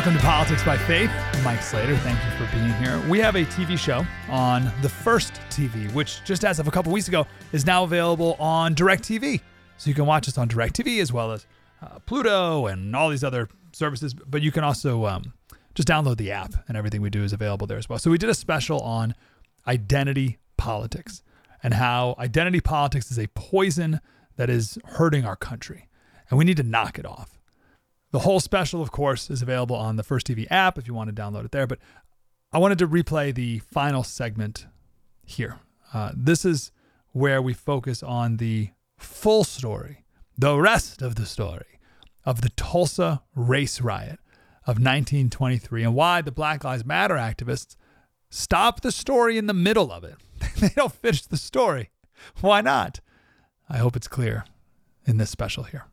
Welcome to Politics by Faith. I'm Mike Slater. Thank you for being here. We have a TV show on the First TV, which just as of a couple weeks ago is now available on DirecTV. So you can watch us on DirecTV as well as uh, Pluto and all these other services. But you can also um, just download the app, and everything we do is available there as well. So we did a special on identity politics and how identity politics is a poison that is hurting our country, and we need to knock it off. The whole special, of course, is available on the First TV app if you want to download it there. But I wanted to replay the final segment here. Uh, this is where we focus on the full story, the rest of the story of the Tulsa race riot of 1923 and why the Black Lives Matter activists stop the story in the middle of it. they don't finish the story. Why not? I hope it's clear in this special here.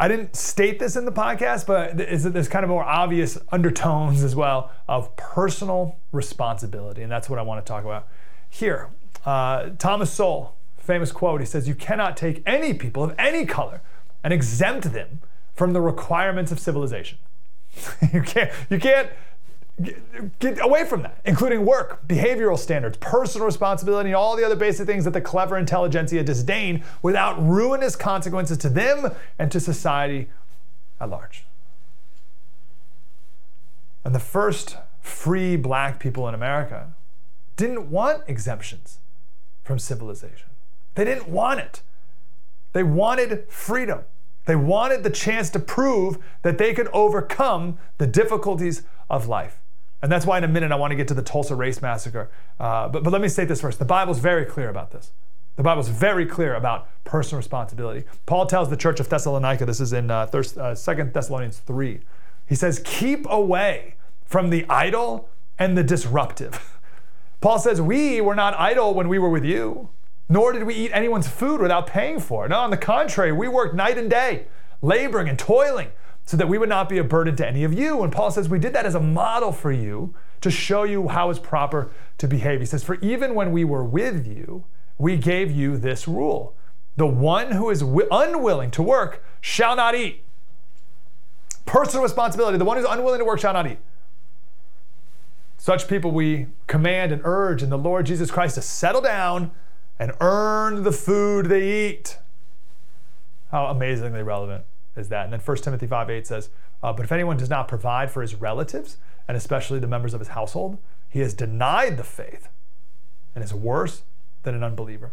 I didn't state this in the podcast, but there's kind of more obvious undertones as well of personal responsibility. And that's what I want to talk about here. Uh, Thomas Sowell, famous quote, he says, You cannot take any people of any color and exempt them from the requirements of civilization. you can't, you can't get away from that, including work, behavioral standards, personal responsibility, and all the other basic things that the clever intelligentsia disdain without ruinous consequences to them and to society at large. And the first free black people in America didn't want exemptions from civilization. They didn't want it. They wanted freedom. They wanted the chance to prove that they could overcome the difficulties of life. And that's why, in a minute, I want to get to the Tulsa Race Massacre. Uh, but, but let me state this first. The Bible's very clear about this. The Bible's very clear about personal responsibility. Paul tells the church of Thessalonica, this is in uh, uh, 2 Thessalonians 3. He says, Keep away from the idle and the disruptive. Paul says, We were not idle when we were with you nor did we eat anyone's food without paying for it. No, on the contrary, we worked night and day, laboring and toiling, so that we would not be a burden to any of you. And Paul says we did that as a model for you to show you how it's proper to behave. He says, For even when we were with you, we gave you this rule the one who is unwilling to work shall not eat. Personal responsibility the one who's unwilling to work shall not eat. Such people we command and urge in the Lord Jesus Christ to settle down and earn the food they eat. How amazingly relevant that? And then 1 Timothy 5 8 says, uh, But if anyone does not provide for his relatives, and especially the members of his household, he has denied the faith and is worse than an unbeliever.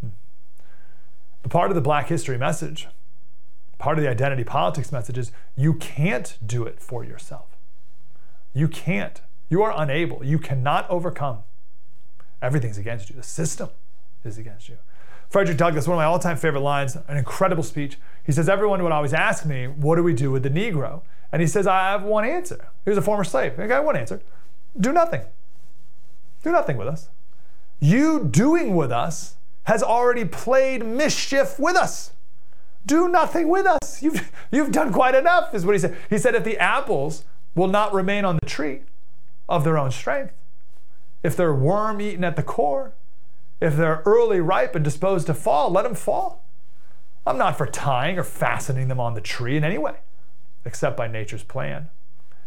Hmm. But part of the Black History message, part of the identity politics message is you can't do it for yourself. You can't. You are unable. You cannot overcome. Everything's against you. The system is against you. Frederick Douglass, one of my all time favorite lines, an incredible speech. He says, Everyone would always ask me, What do we do with the Negro? And he says, I have one answer. He was a former slave. I got one answer do nothing. Do nothing with us. You doing with us has already played mischief with us. Do nothing with us. You've, you've done quite enough, is what he said. He said, If the apples will not remain on the tree of their own strength, if they're worm eaten at the core, if they're early ripe and disposed to fall, let them fall. I'm not for tying or fastening them on the tree in any way, except by nature's plan.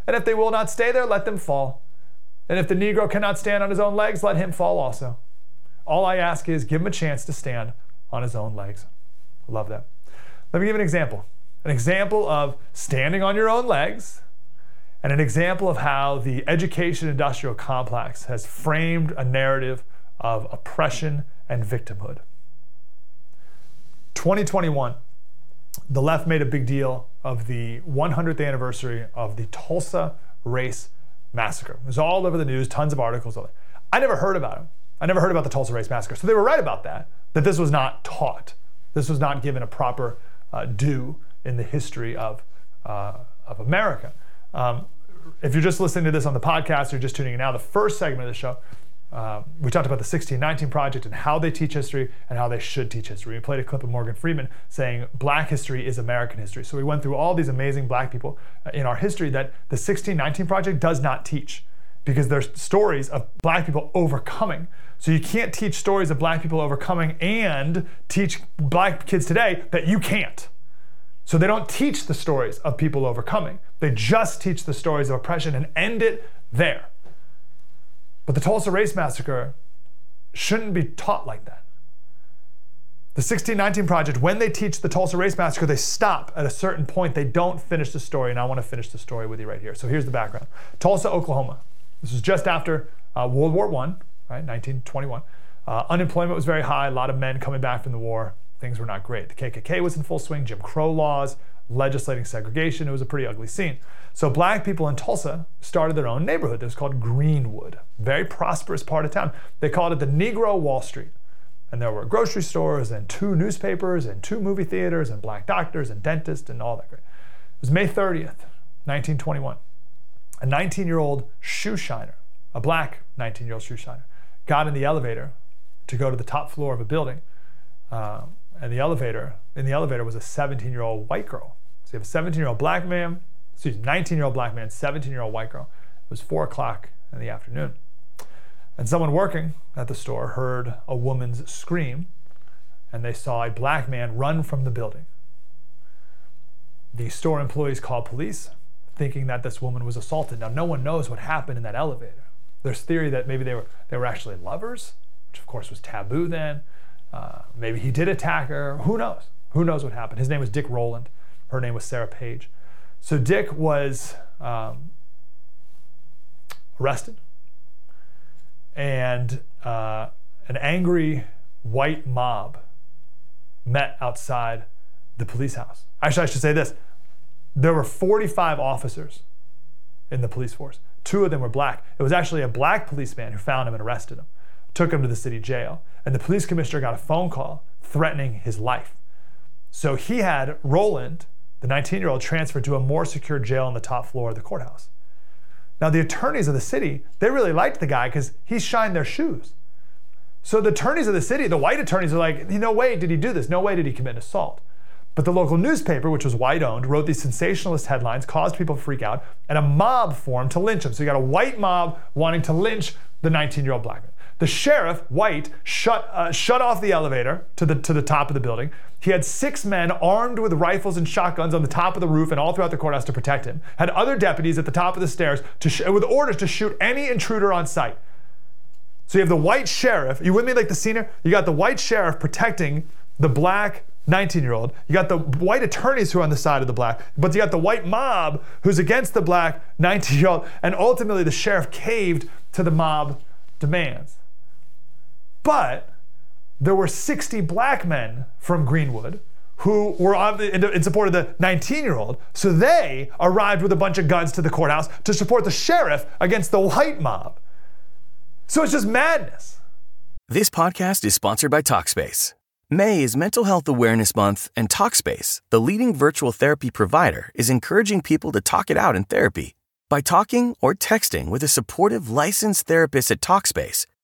And if they will not stay there, let them fall. And if the Negro cannot stand on his own legs, let him fall also. All I ask is give him a chance to stand on his own legs. I love that. Let me give an example. An example of standing on your own legs and an example of how the education industrial complex has framed a narrative of oppression and victimhood. 2021, the left made a big deal of the 100th anniversary of the Tulsa Race Massacre. It was all over the news, tons of articles. I never heard about it. I never heard about the Tulsa Race Massacre. So they were right about that, that this was not taught. This was not given a proper uh, due in the history of, uh, of America. Um, if you're just listening to this on the podcast, or just tuning in now, the first segment of the show, uh, we talked about the 1619 Project and how they teach history and how they should teach history. We played a clip of Morgan Freeman saying black history is American history. So we went through all these amazing black people uh, in our history that the 1619 Project does not teach because there's stories of black people overcoming. So you can't teach stories of black people overcoming and teach black kids today that you can't. So they don't teach the stories of people overcoming. They just teach the stories of oppression and end it there. But the Tulsa Race Massacre shouldn't be taught like that. The 1619 Project, when they teach the Tulsa Race Massacre, they stop at a certain point. They don't finish the story, and I want to finish the story with you right here. So here's the background Tulsa, Oklahoma. This was just after uh, World War I, right, 1921. Uh, unemployment was very high, a lot of men coming back from the war things were not great. The KKK was in full swing, Jim Crow laws, legislating segregation. It was a pretty ugly scene. So black people in Tulsa started their own neighborhood. It was called Greenwood, very prosperous part of town. They called it the Negro Wall Street. And there were grocery stores and two newspapers and two movie theaters and black doctors and dentists and all that great. It was May 30th, 1921. A 19 year old shoe shiner, a black 19 year old shoe shiner, got in the elevator to go to the top floor of a building. Um, and the elevator, in the elevator was a 17 year old white girl. So you have a 17 year old black man, excuse me, 19 year old black man, 17 year old white girl. It was four o'clock in the afternoon. And someone working at the store heard a woman's scream, and they saw a black man run from the building. The store employees called police, thinking that this woman was assaulted. Now, no one knows what happened in that elevator. There's theory that maybe they were, they were actually lovers, which of course was taboo then. Uh, maybe he did attack her. Who knows? Who knows what happened? His name was Dick Rowland. Her name was Sarah Page. So Dick was um, arrested, and uh, an angry white mob met outside the police house. Actually, I should say this there were 45 officers in the police force. Two of them were black. It was actually a black policeman who found him and arrested him took him to the city jail. And the police commissioner got a phone call threatening his life. So he had Rowland, the 19 year old, transferred to a more secure jail on the top floor of the courthouse. Now, the attorneys of the city, they really liked the guy because he shined their shoes. So the attorneys of the city, the white attorneys, are like, no way did he do this. No way did he commit assault. But the local newspaper, which was white owned, wrote these sensationalist headlines, caused people to freak out, and a mob formed to lynch him. So you got a white mob wanting to lynch the 19 year old black man. The sheriff, White, shut, uh, shut off the elevator to the, to the top of the building. He had six men armed with rifles and shotguns on the top of the roof and all throughout the courthouse to protect him. Had other deputies at the top of the stairs to sh- with orders to shoot any intruder on sight. So you have the white sheriff. You with me like the scene You got the white sheriff protecting the black 19 year old. You got the white attorneys who are on the side of the black, but you got the white mob who's against the black 19 year old. And ultimately, the sheriff caved to the mob demands. But there were 60 black men from Greenwood who were in support of the 19 year old. So they arrived with a bunch of guns to the courthouse to support the sheriff against the white mob. So it's just madness. This podcast is sponsored by Talkspace. May is Mental Health Awareness Month, and Talkspace, the leading virtual therapy provider, is encouraging people to talk it out in therapy. By talking or texting with a supportive licensed therapist at Talkspace,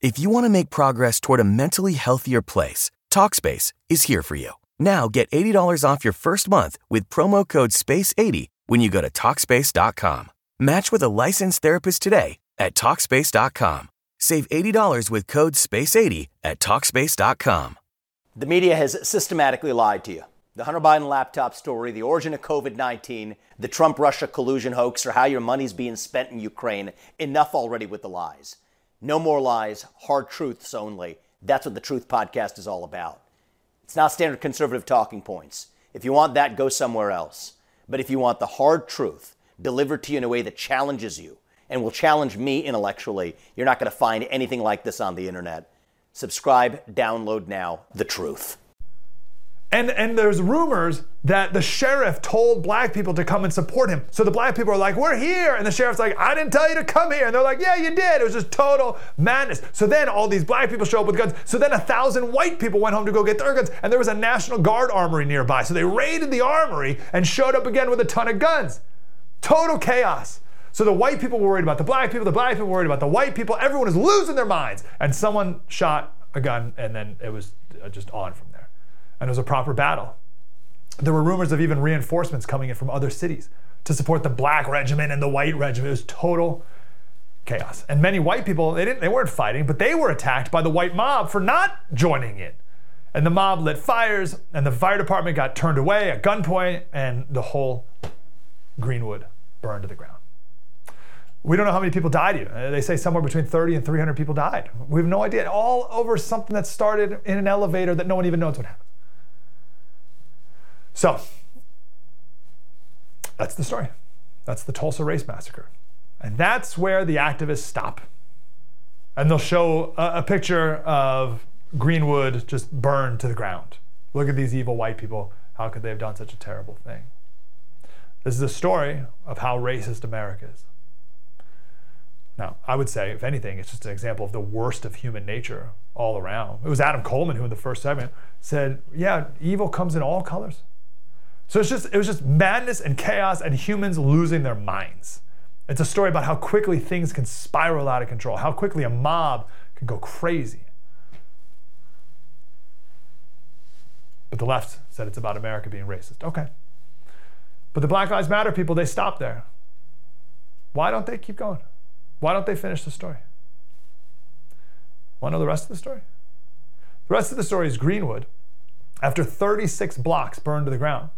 If you want to make progress toward a mentally healthier place, TalkSpace is here for you. Now get $80 off your first month with promo code SPACE80 when you go to TalkSpace.com. Match with a licensed therapist today at TalkSpace.com. Save $80 with code SPACE80 at TalkSpace.com. The media has systematically lied to you. The Hunter Biden laptop story, the origin of COVID 19, the Trump Russia collusion hoax, or how your money's being spent in Ukraine. Enough already with the lies. No more lies, hard truths only. That's what the Truth Podcast is all about. It's not standard conservative talking points. If you want that, go somewhere else. But if you want the hard truth delivered to you in a way that challenges you and will challenge me intellectually, you're not going to find anything like this on the internet. Subscribe, download now, The Truth. And and there's rumors that the sheriff told black people to come and support him. So the black people are like, "We're here," and the sheriff's like, "I didn't tell you to come here." And they're like, "Yeah, you did." It was just total madness. So then all these black people show up with guns. So then a thousand white people went home to go get their guns, and there was a National Guard armory nearby. So they raided the armory and showed up again with a ton of guns. Total chaos. So the white people were worried about the black people, the black people were worried about the white people. Everyone is losing their minds. And someone shot a gun, and then it was uh, just on from. And it was a proper battle. There were rumors of even reinforcements coming in from other cities to support the black regiment and the white regiment. It was total chaos. And many white people, they didn't they weren't fighting, but they were attacked by the white mob for not joining in. And the mob lit fires, and the fire department got turned away at gunpoint, and the whole Greenwood burned to the ground. We don't know how many people died even. Uh, They say somewhere between 30 and 300 people died. We have no idea. All over something that started in an elevator that no one even knows what happened. So, that's the story. That's the Tulsa Race Massacre. And that's where the activists stop. And they'll show a, a picture of Greenwood just burned to the ground. Look at these evil white people. How could they have done such a terrible thing? This is a story of how racist America is. Now, I would say, if anything, it's just an example of the worst of human nature all around. It was Adam Coleman who, in the first segment, said, "Yeah, evil comes in all colors." So it's just it was just madness and chaos and humans losing their minds. It's a story about how quickly things can spiral out of control, how quickly a mob can go crazy. But the left said it's about America being racist. Okay. But the Black Lives Matter people, they stop there. Why don't they keep going? Why don't they finish the story? Want to know the rest of the story? The rest of the story is Greenwood, after 36 blocks burned to the ground,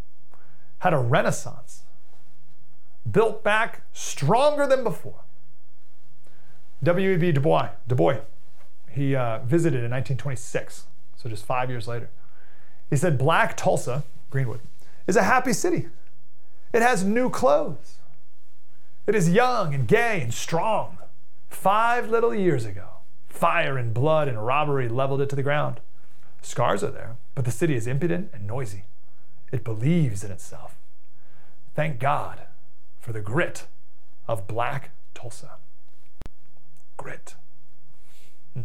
had a renaissance, built back stronger than before. W.E.B. Du Bois, Du Bois, he uh, visited in 1926, so just five years later. He said, Black Tulsa, Greenwood, is a happy city. It has new clothes. It is young and gay and strong. Five little years ago, fire and blood and robbery leveled it to the ground. Scars are there, but the city is impudent and noisy. It believes in itself. Thank God for the grit of Black Tulsa. Grit. Hmm.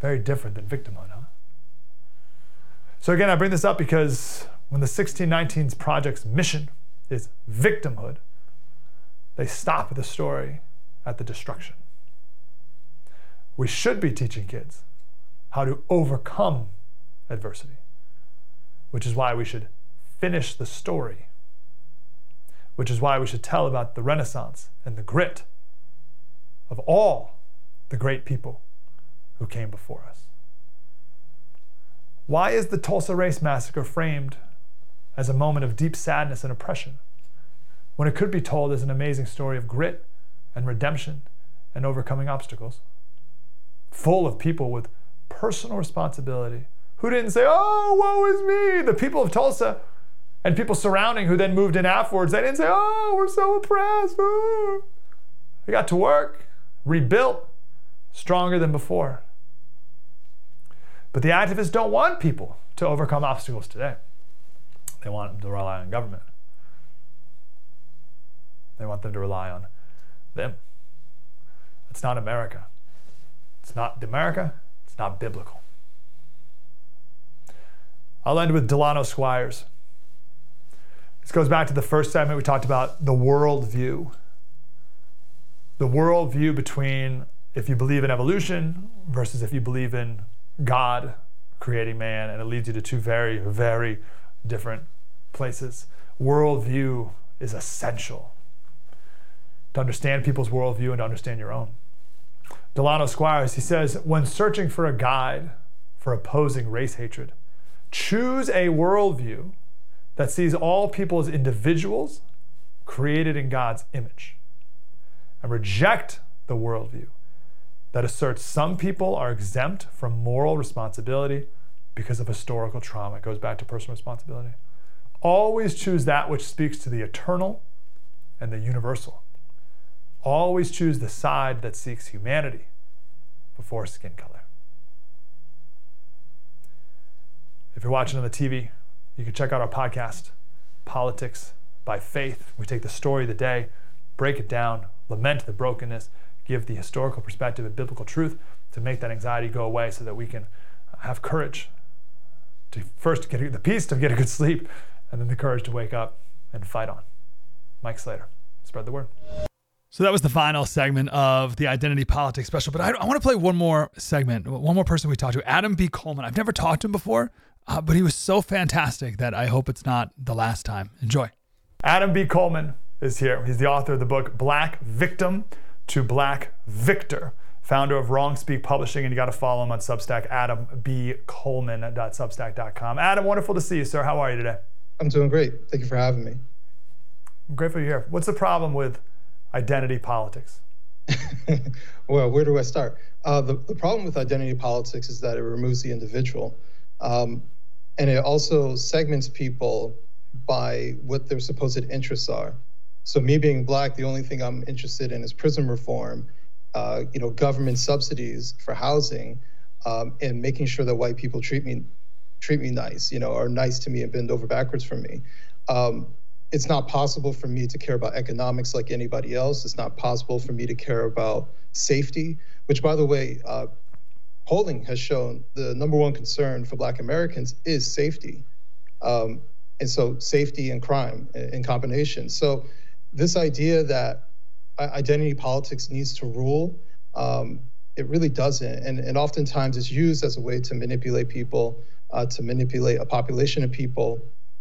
Very different than victimhood, huh? So, again, I bring this up because when the 1619's project's mission is victimhood, they stop the story at the destruction. We should be teaching kids how to overcome adversity, which is why we should finish the story, which is why we should tell about the Renaissance and the grit of all the great people who came before us. Why is the Tulsa Race Massacre framed as a moment of deep sadness and oppression when it could be told as an amazing story of grit and redemption and overcoming obstacles? Full of people with personal responsibility who didn't say, Oh, woe is me. The people of Tulsa and people surrounding who then moved in afterwards, they didn't say, Oh, we're so oppressed. Oh. They got to work, rebuilt, stronger than before. But the activists don't want people to overcome obstacles today. They want them to rely on government. They want them to rely on them. It's not America. It's not America. It's not biblical. I'll end with Delano Squires. This goes back to the first segment we talked about the worldview. The worldview between if you believe in evolution versus if you believe in God creating man, and it leads you to two very, very different places. Worldview is essential to understand people's worldview and to understand your own. Delano Squires, he says, when searching for a guide for opposing race hatred, choose a worldview that sees all people as individuals created in God's image and reject the worldview that asserts some people are exempt from moral responsibility because of historical trauma. It goes back to personal responsibility. Always choose that which speaks to the eternal and the universal. Always choose the side that seeks humanity before skin color. If you're watching on the TV, you can check out our podcast, Politics by Faith. We take the story of the day, break it down, lament the brokenness, give the historical perspective and biblical truth to make that anxiety go away so that we can have courage to first get the peace to get a good sleep and then the courage to wake up and fight on. Mike Slater, spread the word. So that was the final segment of the Identity Politics special. But I, I want to play one more segment, one more person we talked to, Adam B. Coleman. I've never talked to him before, uh, but he was so fantastic that I hope it's not the last time. Enjoy. Adam B. Coleman is here. He's the author of the book Black Victim to Black Victor, founder of Wrong Speak Publishing, and you got to follow him on Substack, adambcoleman.substack.com. Adam, wonderful to see you, sir. How are you today? I'm doing great. Thank you for having me. I'm grateful you're here. What's the problem with identity politics? well, where do I start? Uh, the, the problem with identity politics is that it removes the individual. Um, and it also segments people by what their supposed interests are. So me being black, the only thing I'm interested in is prison reform, uh, you know, government subsidies for housing, um, and making sure that white people treat me treat me nice, you know, are nice to me and bend over backwards for me. Um, it's not possible for me to care about economics like anybody else. It's not possible for me to care about safety, which, by the way, uh, polling has shown the number one concern for Black Americans is safety. Um, and so, safety and crime in combination. So, this idea that identity politics needs to rule, um, it really doesn't. And, and oftentimes, it's used as a way to manipulate people, uh, to manipulate a population of people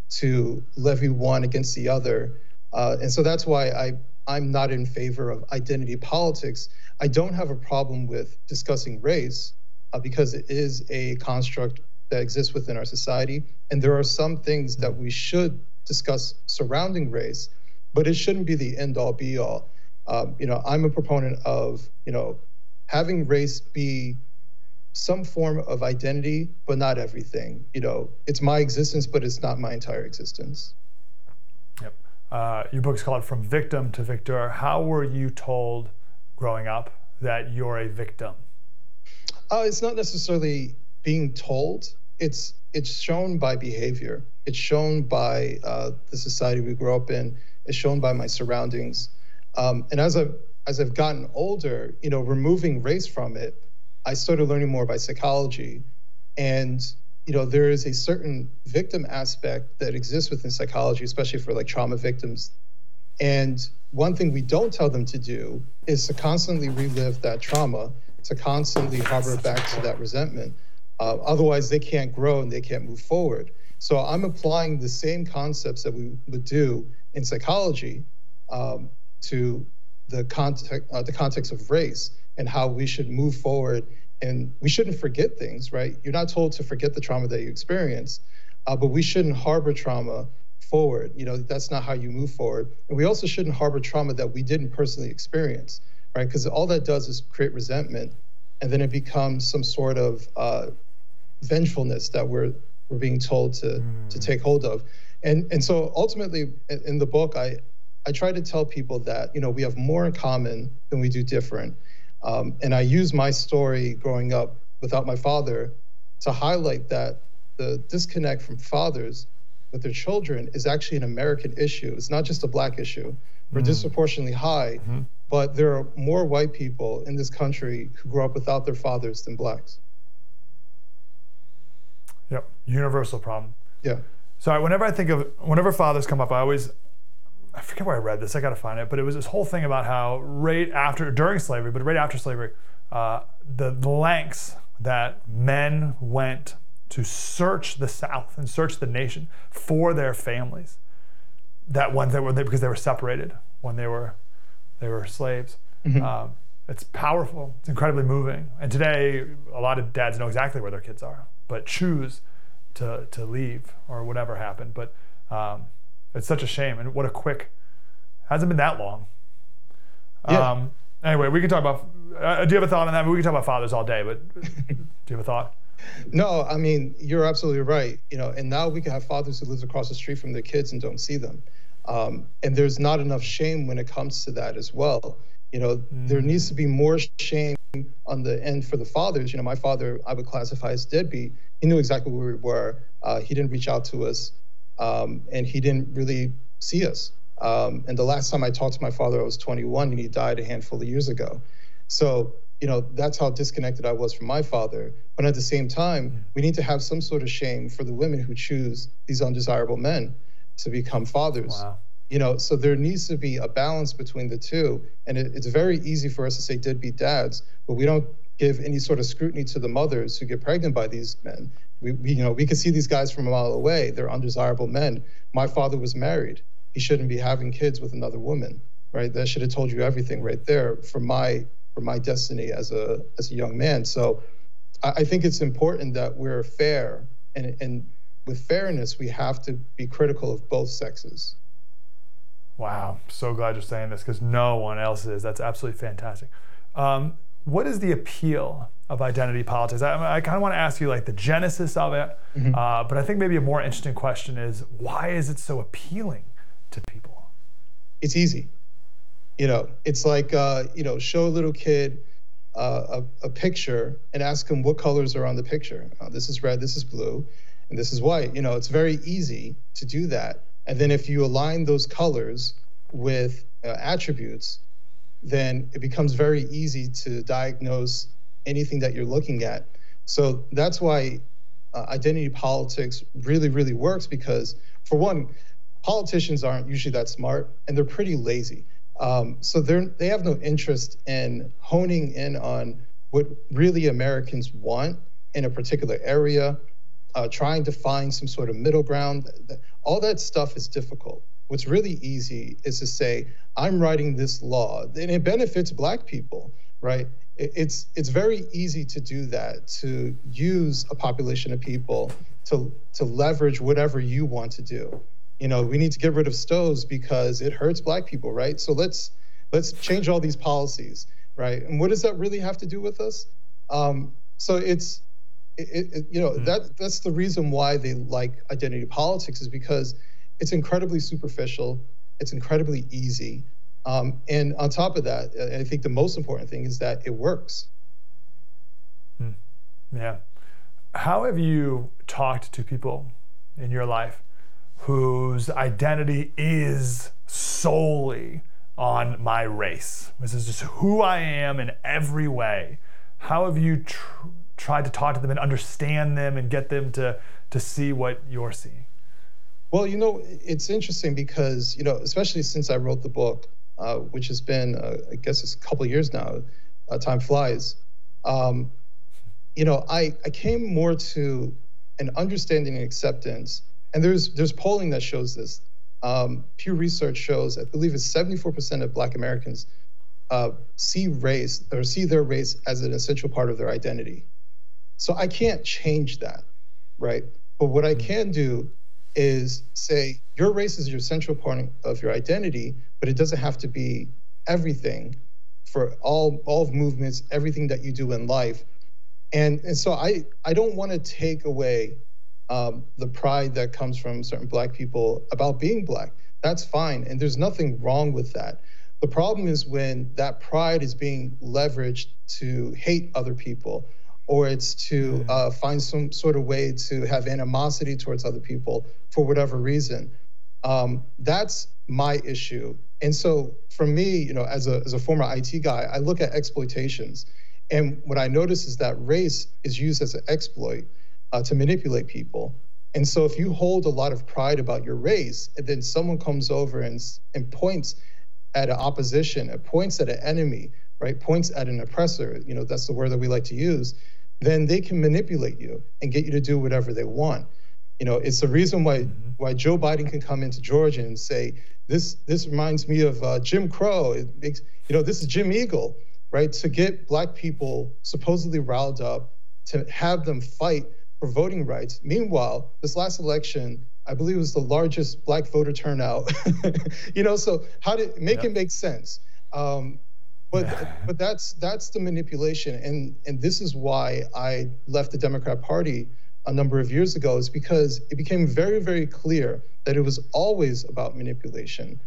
to levy one against the other. Uh, and so that's why I, I'm not in favor of identity politics. I don't have a problem with discussing race uh, because it is a construct that exists within our society. And there are some things that we should discuss surrounding race, but it shouldn't be the end all be all. Um, you know, I'm a proponent of, you know, having race be some form of identity, but not everything. You know, it's my existence, but it's not my entire existence. Yep. Uh, your book's called From Victim to Victor. How were you told growing up that you're a victim? Uh, it's not necessarily being told. It's it's shown by behavior. It's shown by uh, the society we grew up in. It's shown by my surroundings. Um, and as I've as I've gotten older, you know, removing race from it, I started learning more about psychology. And, you know, there is a certain victim aspect that exists within psychology, especially for like trauma victims. And one thing we don't tell them to do is to constantly relive that trauma, to constantly harbor back to that resentment. Uh, otherwise, they can't grow and they can't move forward. So I'm applying the same concepts that we would do in psychology um, to the context, uh, the context of race and how we should move forward. And we shouldn't forget things, right? You're not told to forget the trauma that you experienced, uh, but we shouldn't harbor trauma forward. You know, that's not how you move forward. And we also shouldn't harbor trauma that we didn't personally experience, right? Because all that does is create resentment, and then it becomes some sort of uh, vengefulness that we're we're being told to mm. to take hold of. And and so ultimately, in the book, I I try to tell people that you know we have more in common than we do different. Um, and I use my story growing up without my father to highlight that the disconnect from fathers with their children is actually an American issue. It's not just a black issue. We're mm. disproportionately high, mm-hmm. But there are more white people in this country who grew up without their fathers than blacks. Yep, universal problem. Yeah. So whenever I think of whenever fathers come up, I always I forget where I read this. I got to find it, but it was this whole thing about how right after, during slavery, but right after slavery, uh, the, the lengths that men went to search the South and search the nation for their families that ones that were there because they were separated when they were they were slaves. Mm-hmm. Um, it's powerful. It's incredibly moving. And today, a lot of dads know exactly where their kids are, but choose to to leave or whatever happened. But um, it's such a shame, and what a quick. Hasn't been that long. Yeah. Um, anyway, we can talk about. Uh, do you have a thought on that? We can talk about fathers all day, but do you have a thought? No, I mean you're absolutely right. You know, and now we can have fathers who live across the street from their kids and don't see them. Um, and there's not enough shame when it comes to that as well. You know, mm. there needs to be more shame on the end for the fathers. You know, my father, I would classify as deadbeat. He knew exactly where we were. Uh, he didn't reach out to us, um, and he didn't really see us. Um, and the last time I talked to my father, I was 21, and he died a handful of years ago. So, you know, that's how disconnected I was from my father. But at the same time, mm. we need to have some sort of shame for the women who choose these undesirable men to become fathers. Wow. You know, so there needs to be a balance between the two. And it, it's very easy for us to say deadbeat dads, but we don't give any sort of scrutiny to the mothers who get pregnant by these men. We, we, you know, we can see these guys from a mile away. They're undesirable men. My father was married. He shouldn't be having kids with another woman, right? That should have told you everything right there for my for my destiny as a as a young man. So I, I think it's important that we're fair and and with fairness, we have to be critical of both sexes. Wow, so glad you're saying this because no one else is. That's absolutely fantastic. Um, what is the appeal of identity politics? I, I kind of want to ask you like the genesis of it, mm-hmm. uh, but I think maybe a more interesting question is why is it so appealing to people? It's easy. You know, it's like uh, you know, show a little kid uh, a, a, picture and ask them what colors are on the picture. Uh, this is red. This is blue and this is white. You know, it's very easy to do that. And then if you align those colors with uh, attributes, then it becomes very easy to diagnose anything that you're looking at. So that's why uh, identity politics really, really works because, for one, politicians aren't usually that smart and they're pretty lazy. Um, so they're, they have no interest in honing in on what really Americans want in a particular area uh, trying to find some sort of middle ground. All that stuff is difficult. What's really easy is to say, I'm writing this law, and it benefits Black people, right? It's it's very easy to do that, to use a population of people to to leverage whatever you want to do. You know, we need to get rid of stoves because it hurts Black people, right? So let's let's change all these policies, right? And what does that really have to do with us? Um, so it's it, it, you know mm. that that's the reason why they like identity politics is because it's incredibly superficial it's incredibly easy um, and on top of that i think the most important thing is that it works hmm. yeah how have you talked to people in your life whose identity is solely on my race this is just who i am in every way how have you tr- tried to talk to them and understand them and get them to to see what you're seeing? Well, you know, it's interesting because you know, especially since I wrote the book, uh, which has been, uh, I guess, it's a couple years now. Uh, time flies. Um, you know, I I came more to an understanding and acceptance, and there's there's polling that shows this. Um, Pew Research shows, I believe it's 74% of Black Americans uh, see race or see their race as an essential part of their identity. So I can't change that, right? But what I mm-hmm. can do is say your race is your central part of your identity, but it doesn't have to be everything for all all of movements, everything that you do in life. And and so I I don't want to take away um, the pride that comes from certain black people about being black. That's fine, and there's nothing wrong with that. The problem is when that pride is being leveraged to hate other people or it's to uh, find some sort of way to have animosity towards other people for whatever reason. Um, that's my issue. And so for me, you know, as a, as a former IT guy, I look at exploitations. And what I notice is that race is used as an exploit uh, to manipulate people. And so if you hold a lot of pride about your race, and then someone comes over and, and points at an opposition, it points at an enemy, right? Points at an oppressor, you know, that's the word that we like to use then they can manipulate you and get you to do whatever they want. You know, it's the reason why mm-hmm. why Joe Biden can come into Georgia and say this this reminds me of uh, Jim Crow. It makes you know this is Jim Eagle, right? To get black people supposedly riled up, to have them fight for voting rights. Meanwhile, this last election, I believe, was the largest black voter turnout. you know, so how did make yep. it make sense? Um, but but that's that's the manipulation, and and this is why I left the Democrat Party a number of years ago, is because it became very very clear that it was always about manipulation.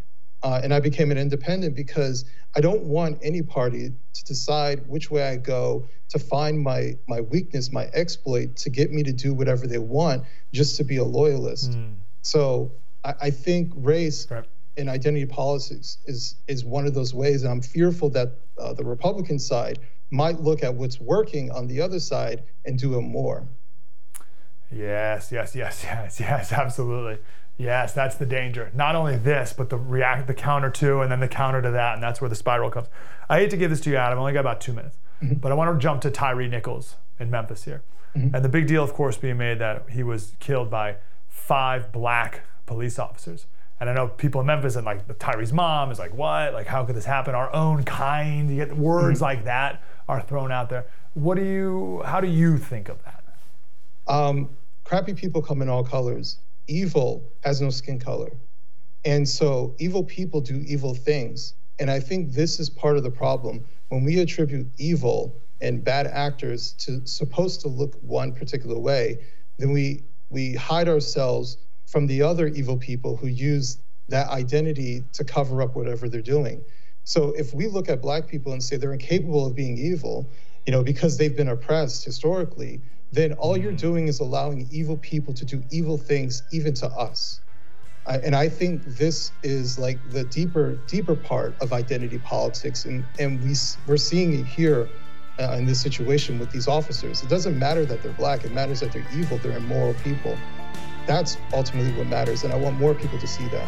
Uh, and I became an independent because I don't want any party to decide which way I go to find my my weakness, my exploit, to get me to do whatever they want just to be a loyalist. Mm. So I, I, think race right. And identity politics is is one of those ways, and I'm fearful that uh, the Republican side might look at what's working on the other side and do it more. Yes, yes, yes, yes, yes, absolutely. Yes, that's the danger. Not only this, but the react, the counter to, and then the counter to that, and that's where the spiral comes. I hate to give this to you, Adam. I only got about two minutes, mm-hmm. but I want to jump to Tyree Nichols in Memphis here, mm-hmm. and the big deal, of course, being made that he was killed by five black police officers. And I know people in Memphis and like Tyree's mom is like, what? Like, how could this happen? Our own kind. You get words mm-hmm. like that are thrown out there. What do you? How do you think of that? Um, crappy people come in all colors evil has no skin color. And so evil people do evil things. And I think this is part of the problem. When we attribute evil and bad actors to supposed to look one particular way, then we we hide ourselves from the other evil people who use that identity to cover up whatever they're doing. So if we look at black people and say they're incapable of being evil, you know, because they've been oppressed historically, then all you're mm. doing is allowing evil people to do evil things even to us. and I think this is like the deeper, deeper part of identity politics, and and we we're seeing it here uh, in this situation with these officers. It doesn't matter that they're black; it matters that they're evil. They're immoral people. That's ultimately what matters, and I want more people to see that.